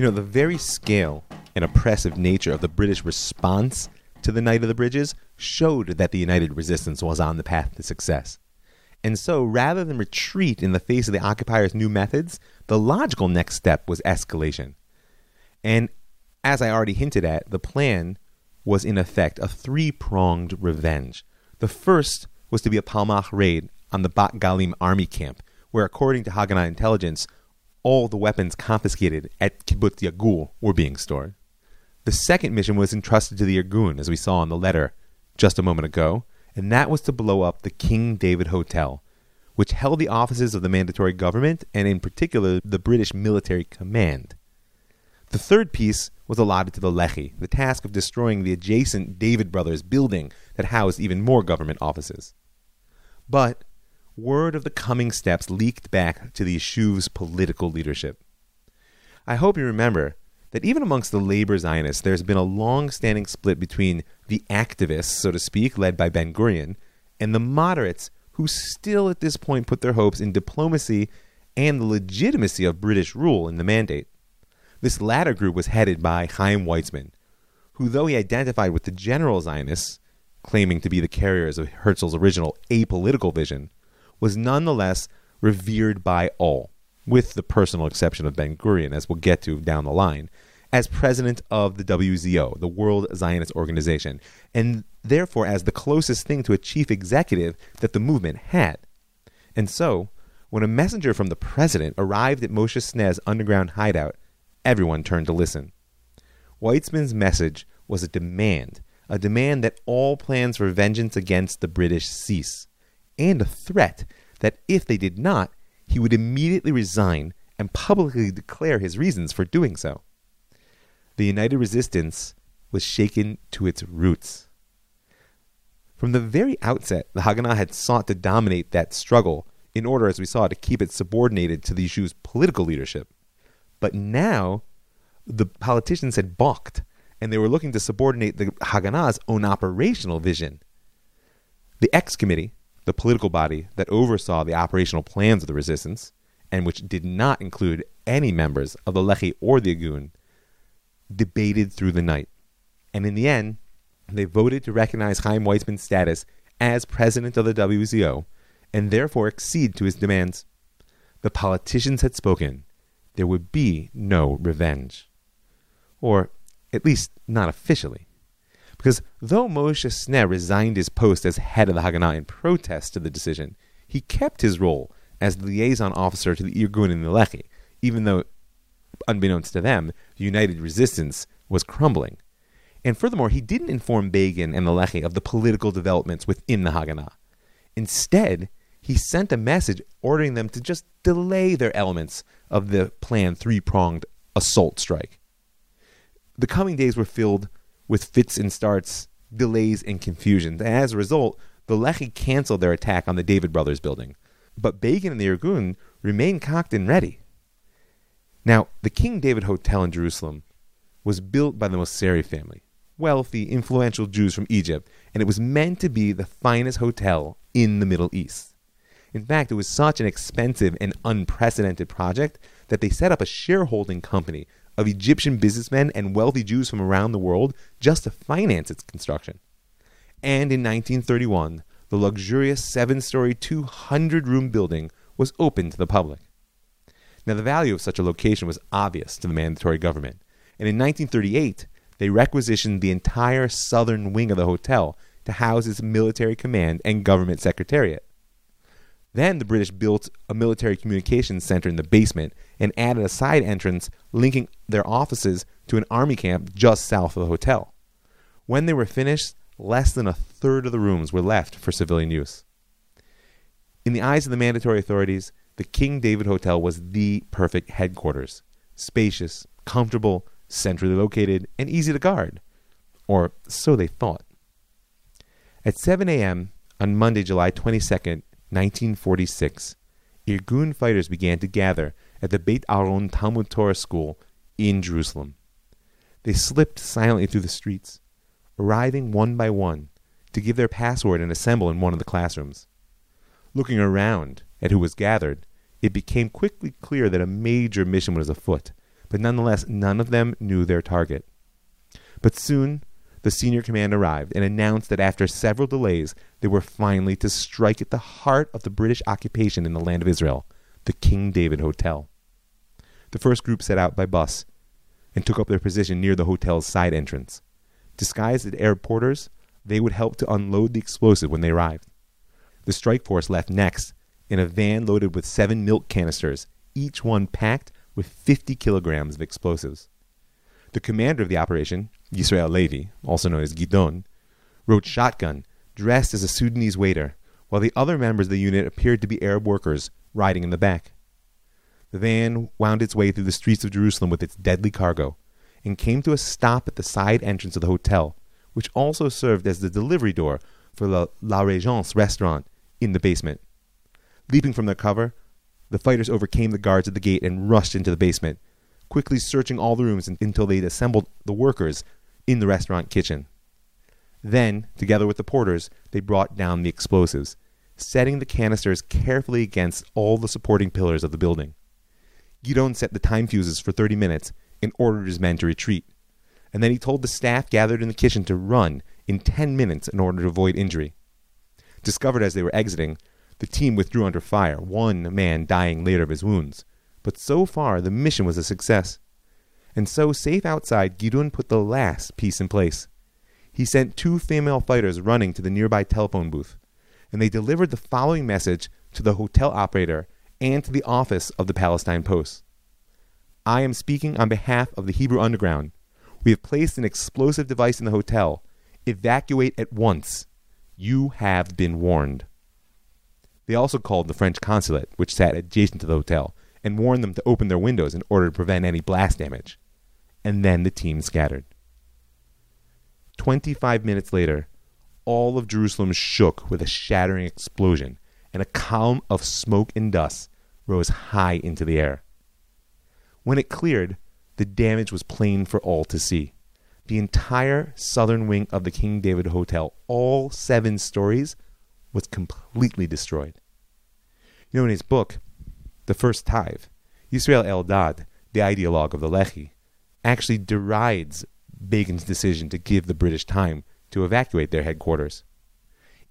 You know, the very scale and oppressive nature of the British response to the Night of the Bridges showed that the United Resistance was on the path to success. And so, rather than retreat in the face of the occupiers' new methods, the logical next step was escalation. And as I already hinted at, the plan was in effect a three pronged revenge. The first was to be a Palmach raid on the Bat Galim army camp, where, according to Haganah intelligence, all the weapons confiscated at Kibbutz Yagur were being stored. The second mission was entrusted to the Irgun, as we saw in the letter just a moment ago, and that was to blow up the King David Hotel, which held the offices of the mandatory government and, in particular, the British military command. The third piece was allotted to the Lehi, the task of destroying the adjacent David Brothers building that housed even more government offices. But word of the coming steps leaked back to the Yishuv's political leadership. I hope you remember that even amongst the labor Zionists, there's been a long standing split between the activists, so to speak, led by Ben Gurion, and the moderates who still at this point put their hopes in diplomacy and the legitimacy of British rule in the mandate. This latter group was headed by Chaim Weizmann, who, though he identified with the general Zionists, claiming to be the carriers of Herzl's original apolitical vision, was nonetheless revered by all with the personal exception of Ben Gurion, as we'll get to down the line, as president of the WZO, the World Zionist Organization, and therefore as the closest thing to a chief executive that the movement had. And so, when a messenger from the president arrived at Moshe Sneh's underground hideout, everyone turned to listen. Weizmann's message was a demand, a demand that all plans for vengeance against the British cease, and a threat that if they did not, he would immediately resign and publicly declare his reasons for doing so. The United Resistance was shaken to its roots. From the very outset, the Haganah had sought to dominate that struggle in order, as we saw, to keep it subordinated to the Yishuv's political leadership. But now, the politicians had balked, and they were looking to subordinate the Haganah's own operational vision. The X Committee, the political body that oversaw the operational plans of the resistance, and which did not include any members of the Lehi or the Irgun, debated through the night. And in the end, they voted to recognize Chaim Weizmann's status as president of the WZO and therefore accede to his demands. The politicians had spoken. There would be no revenge. Or, at least, not officially. Because though Moshe Sneh resigned his post as head of the Haganah in protest to the decision, he kept his role as the liaison officer to the Irgun and the Lehi, even though, unbeknownst to them, the United Resistance was crumbling. And furthermore, he didn't inform Begin and the Lehi of the political developments within the Haganah. Instead, he sent a message ordering them to just delay their elements of the planned three pronged assault strike. The coming days were filled with fits and starts, delays, and confusion. And as a result, the Lehi canceled their attack on the David Brothers building. But Begin and the Irgun remained cocked and ready. Now, the King David Hotel in Jerusalem was built by the Mosseri family, wealthy, influential Jews from Egypt, and it was meant to be the finest hotel in the Middle East. In fact, it was such an expensive and unprecedented project that they set up a shareholding company of Egyptian businessmen and wealthy Jews from around the world just to finance its construction. And in 1931, the luxurious seven story, 200 room building was opened to the public. Now, the value of such a location was obvious to the mandatory government, and in 1938, they requisitioned the entire southern wing of the hotel to house its military command and government secretariat. Then the British built a military communications center in the basement and added a side entrance linking their offices to an army camp just south of the hotel. When they were finished, less than a third of the rooms were left for civilian use. In the eyes of the mandatory authorities, the King David Hotel was the perfect headquarters spacious, comfortable, centrally located, and easy to guard. Or so they thought. At 7 a.m. on Monday, July 22nd, 1946, Irgun fighters began to gather at the Beit Aaron Talmud Torah School in Jerusalem. They slipped silently through the streets, arriving one by one to give their password and assemble in one of the classrooms. Looking around at who was gathered, it became quickly clear that a major mission was afoot, but nonetheless none of them knew their target. But soon the senior command arrived and announced that after several delays, they were finally to strike at the heart of the British occupation in the land of Israel, the King David Hotel. The first group set out by bus and took up their position near the hotel's side entrance. Disguised as air porters, they would help to unload the explosive when they arrived. The strike force left next in a van loaded with seven milk canisters, each one packed with 50 kilograms of explosives. The commander of the operation, Yisrael Levi, also known as Gidon, rode shotgun, dressed as a Sudanese waiter, while the other members of the unit appeared to be Arab workers riding in the back. The van wound its way through the streets of Jerusalem with its deadly cargo and came to a stop at the side entrance of the hotel, which also served as the delivery door for the La Regence restaurant in the basement. Leaping from their cover, the fighters overcame the guards at the gate and rushed into the basement, quickly searching all the rooms until they'd assembled the workers in the restaurant kitchen. Then, together with the porters, they brought down the explosives, setting the canisters carefully against all the supporting pillars of the building. Gidon set the time fuses for 30 minutes and ordered his men to retreat. And then he told the staff gathered in the kitchen to run in 10 minutes in order to avoid injury. Discovered as they were exiting, the team withdrew under fire, one man dying later of his wounds. But so far, the mission was a success. And so, safe outside, Gidon put the last piece in place. He sent two female fighters running to the nearby telephone booth, and they delivered the following message to the hotel operator and to the office of the Palestine Post. I am speaking on behalf of the Hebrew Underground. We have placed an explosive device in the hotel. Evacuate at once. You have been warned. They also called the French consulate, which sat adjacent to the hotel, and warned them to open their windows in order to prevent any blast damage. And then the team scattered. Twenty five minutes later, all of Jerusalem shook with a shattering explosion, and a column of smoke and dust rose high into the air. When it cleared, the damage was plain for all to see. The entire southern wing of the King David Hotel, all seven stories, was completely destroyed. You know, in his book, The First Tithe, Yisrael Eldad, the ideologue of the Lehi, actually derides Begin's decision to give the British time to evacuate their headquarters.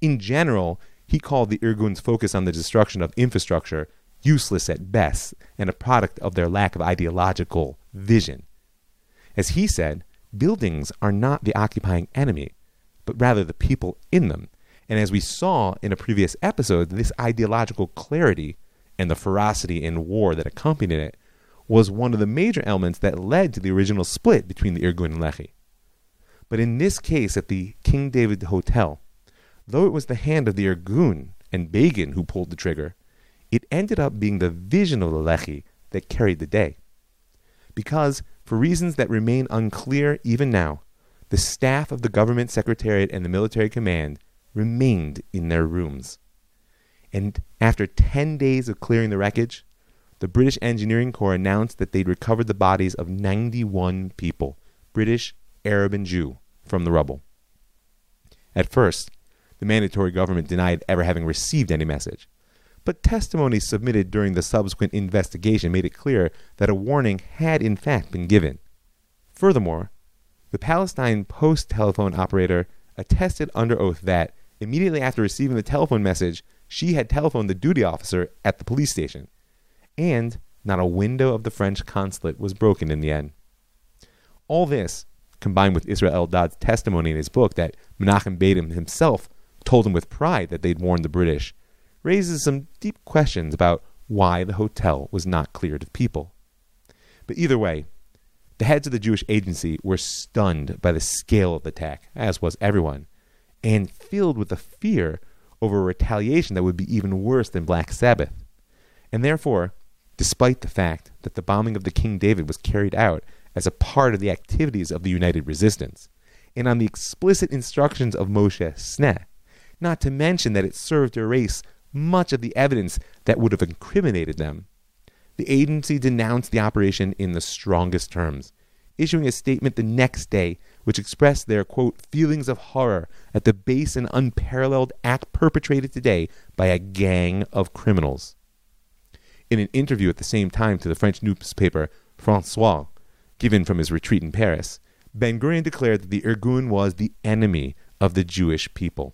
In general, he called the Irgun's focus on the destruction of infrastructure useless at best and a product of their lack of ideological vision. As he said, buildings are not the occupying enemy, but rather the people in them, and as we saw in a previous episode, this ideological clarity and the ferocity in war that accompanied it was one of the major elements that led to the original split between the Irgun and Lehi. But in this case at the King David Hotel, though it was the hand of the Irgun and Begin who pulled the trigger, it ended up being the vision of the Lehi that carried the day. Because, for reasons that remain unclear even now, the staff of the government secretariat and the military command remained in their rooms. And after 10 days of clearing the wreckage, the British Engineering Corps announced that they'd recovered the bodies of 91 people, British, Arab, and Jew, from the rubble. At first, the mandatory government denied ever having received any message, but testimony submitted during the subsequent investigation made it clear that a warning had in fact been given. Furthermore, the Palestine Post telephone operator attested under oath that Immediately after receiving the telephone message, she had telephoned the duty officer at the police station. And not a window of the French consulate was broken in the end. All this, combined with Israel Eldad's testimony in his book that Menachem Begin himself told him with pride that they'd warned the British, raises some deep questions about why the hotel was not cleared of people. But either way, the heads of the Jewish agency were stunned by the scale of the attack, as was everyone, and filled with a fear over a retaliation that would be even worse than Black Sabbath. And therefore, despite the fact that the bombing of the King David was carried out as a part of the activities of the United Resistance, and on the explicit instructions of Moshe Sneh, not to mention that it served to erase much of the evidence that would have incriminated them. The agency denounced the operation in the strongest terms, issuing a statement the next day which expressed their, quote, feelings of horror at the base and unparalleled act perpetrated today by a gang of criminals. In an interview at the same time to the French newspaper France-Soir, given from his retreat in Paris, Ben Gurion declared that the Irgun was the enemy of the Jewish people.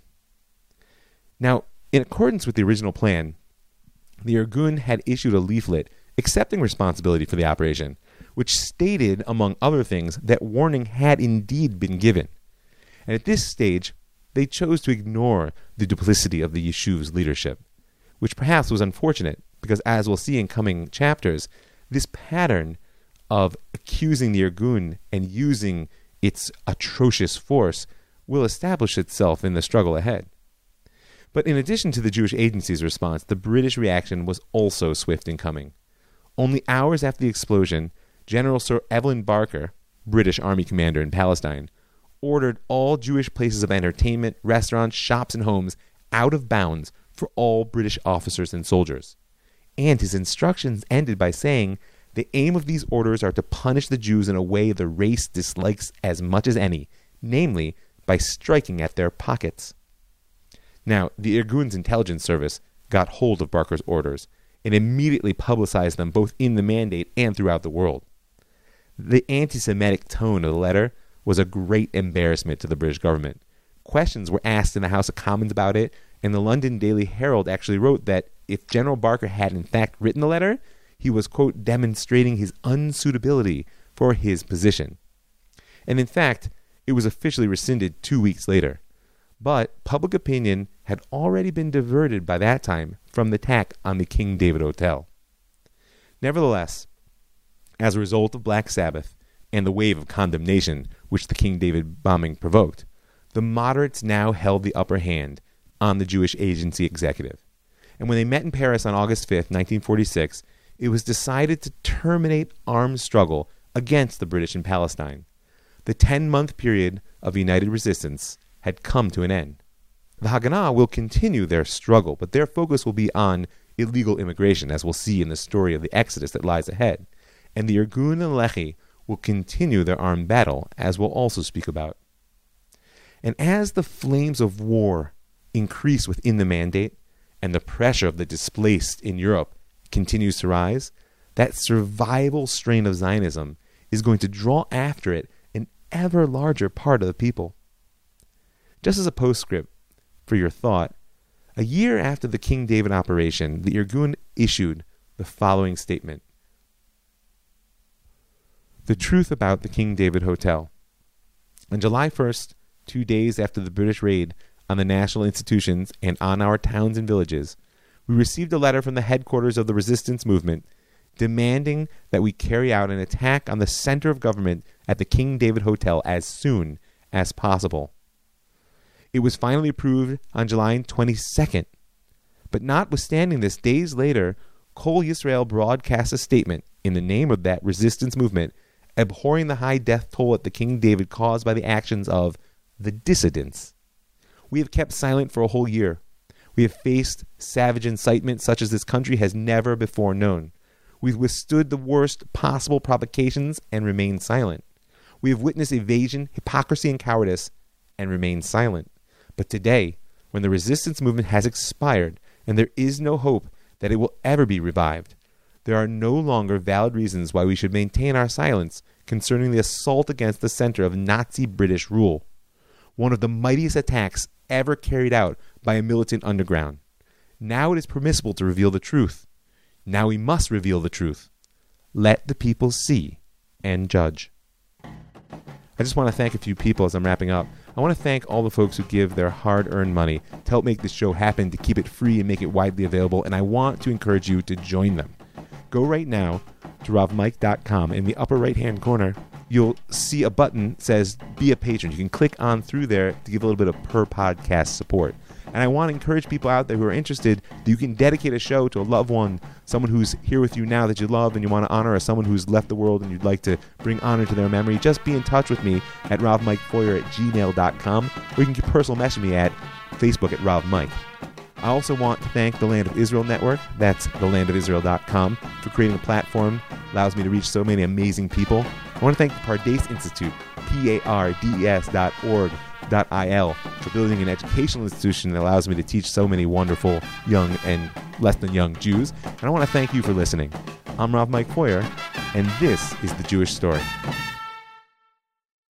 Now, in accordance with the original plan, the Irgun had issued a leaflet accepting responsibility for the operation, which stated, among other things, that warning had indeed been given. And at this stage, they chose to ignore the duplicity of the Yishuv's leadership, which perhaps was unfortunate, because as we'll see in coming chapters, this pattern of accusing the Irgun and using its atrocious force will establish itself in the struggle ahead. But in addition to the Jewish agency's response, the British reaction was also swift in coming. Only hours after the explosion, General Sir Evelyn Barker, British Army commander in Palestine, ordered all Jewish places of entertainment, restaurants, shops, and homes out of bounds for all British officers and soldiers. And his instructions ended by saying, The aim of these orders are to punish the Jews in a way the race dislikes as much as any, namely, by striking at their pockets. Now, the Irgun's intelligence service got hold of Barker's orders and immediately publicized them both in the mandate and throughout the world. The anti Semitic tone of the letter was a great embarrassment to the British government. Questions were asked in the House of Commons about it, and the London Daily Herald actually wrote that if General Barker had in fact written the letter, he was, quote, demonstrating his unsuitability for his position. And in fact, it was officially rescinded two weeks later. But public opinion had already been diverted by that time from the attack on the King David Hotel. Nevertheless, as a result of Black Sabbath and the wave of condemnation which the King David bombing provoked, the moderates now held the upper hand on the Jewish Agency executive. And when they met in Paris on August 5, 1946, it was decided to terminate armed struggle against the British in Palestine. The 10 month period of united resistance had come to an end. The Haganah will continue their struggle, but their focus will be on illegal immigration, as we'll see in the story of the Exodus that lies ahead. And the Irgun and Lehi will continue their armed battle, as we'll also speak about. And as the flames of war increase within the mandate, and the pressure of the displaced in Europe continues to rise, that survival strain of Zionism is going to draw after it an ever larger part of the people. Just as a postscript, for your thought, a year after the King David operation, the Irgun issued the following statement The truth about the King David Hotel. On July 1st, two days after the British raid on the national institutions and on our towns and villages, we received a letter from the headquarters of the resistance movement demanding that we carry out an attack on the center of government at the King David Hotel as soon as possible. It was finally approved on July 22nd. But notwithstanding this, days later, Kol Yisrael broadcast a statement in the name of that resistance movement, abhorring the high death toll at the King David caused by the actions of the dissidents. We have kept silent for a whole year. We have faced savage incitement such as this country has never before known. We've withstood the worst possible provocations and remained silent. We have witnessed evasion, hypocrisy, and cowardice and remained silent. But today, when the resistance movement has expired and there is no hope that it will ever be revived, there are no longer valid reasons why we should maintain our silence concerning the assault against the center of Nazi British rule, one of the mightiest attacks ever carried out by a militant underground. Now it is permissible to reveal the truth. Now we must reveal the truth. Let the people see and judge. I just want to thank a few people as I'm wrapping up. I want to thank all the folks who give their hard earned money to help make this show happen, to keep it free and make it widely available, and I want to encourage you to join them. Go right now to ravmike.com. In the upper right hand corner, you'll see a button says Be a Patron. You can click on through there to give a little bit of per podcast support. And I want to encourage people out there who are interested that you can dedicate a show to a loved one, someone who's here with you now that you love and you want to honor, or someone who's left the world and you'd like to bring honor to their memory. Just be in touch with me at ravmikefeuer at gmail.com, or you can personal message me at Facebook at ravmike. I also want to thank the Land of Israel Network, that's thelandofisrael.com, for creating a platform that allows me to reach so many amazing people. I want to thank the Pardes Institute, P-A-R-D-E-S dot org dot I-L, for building an educational institution that allows me to teach so many wonderful young and less than young Jews. And I want to thank you for listening. I'm Rav Mike and this is The Jewish Story.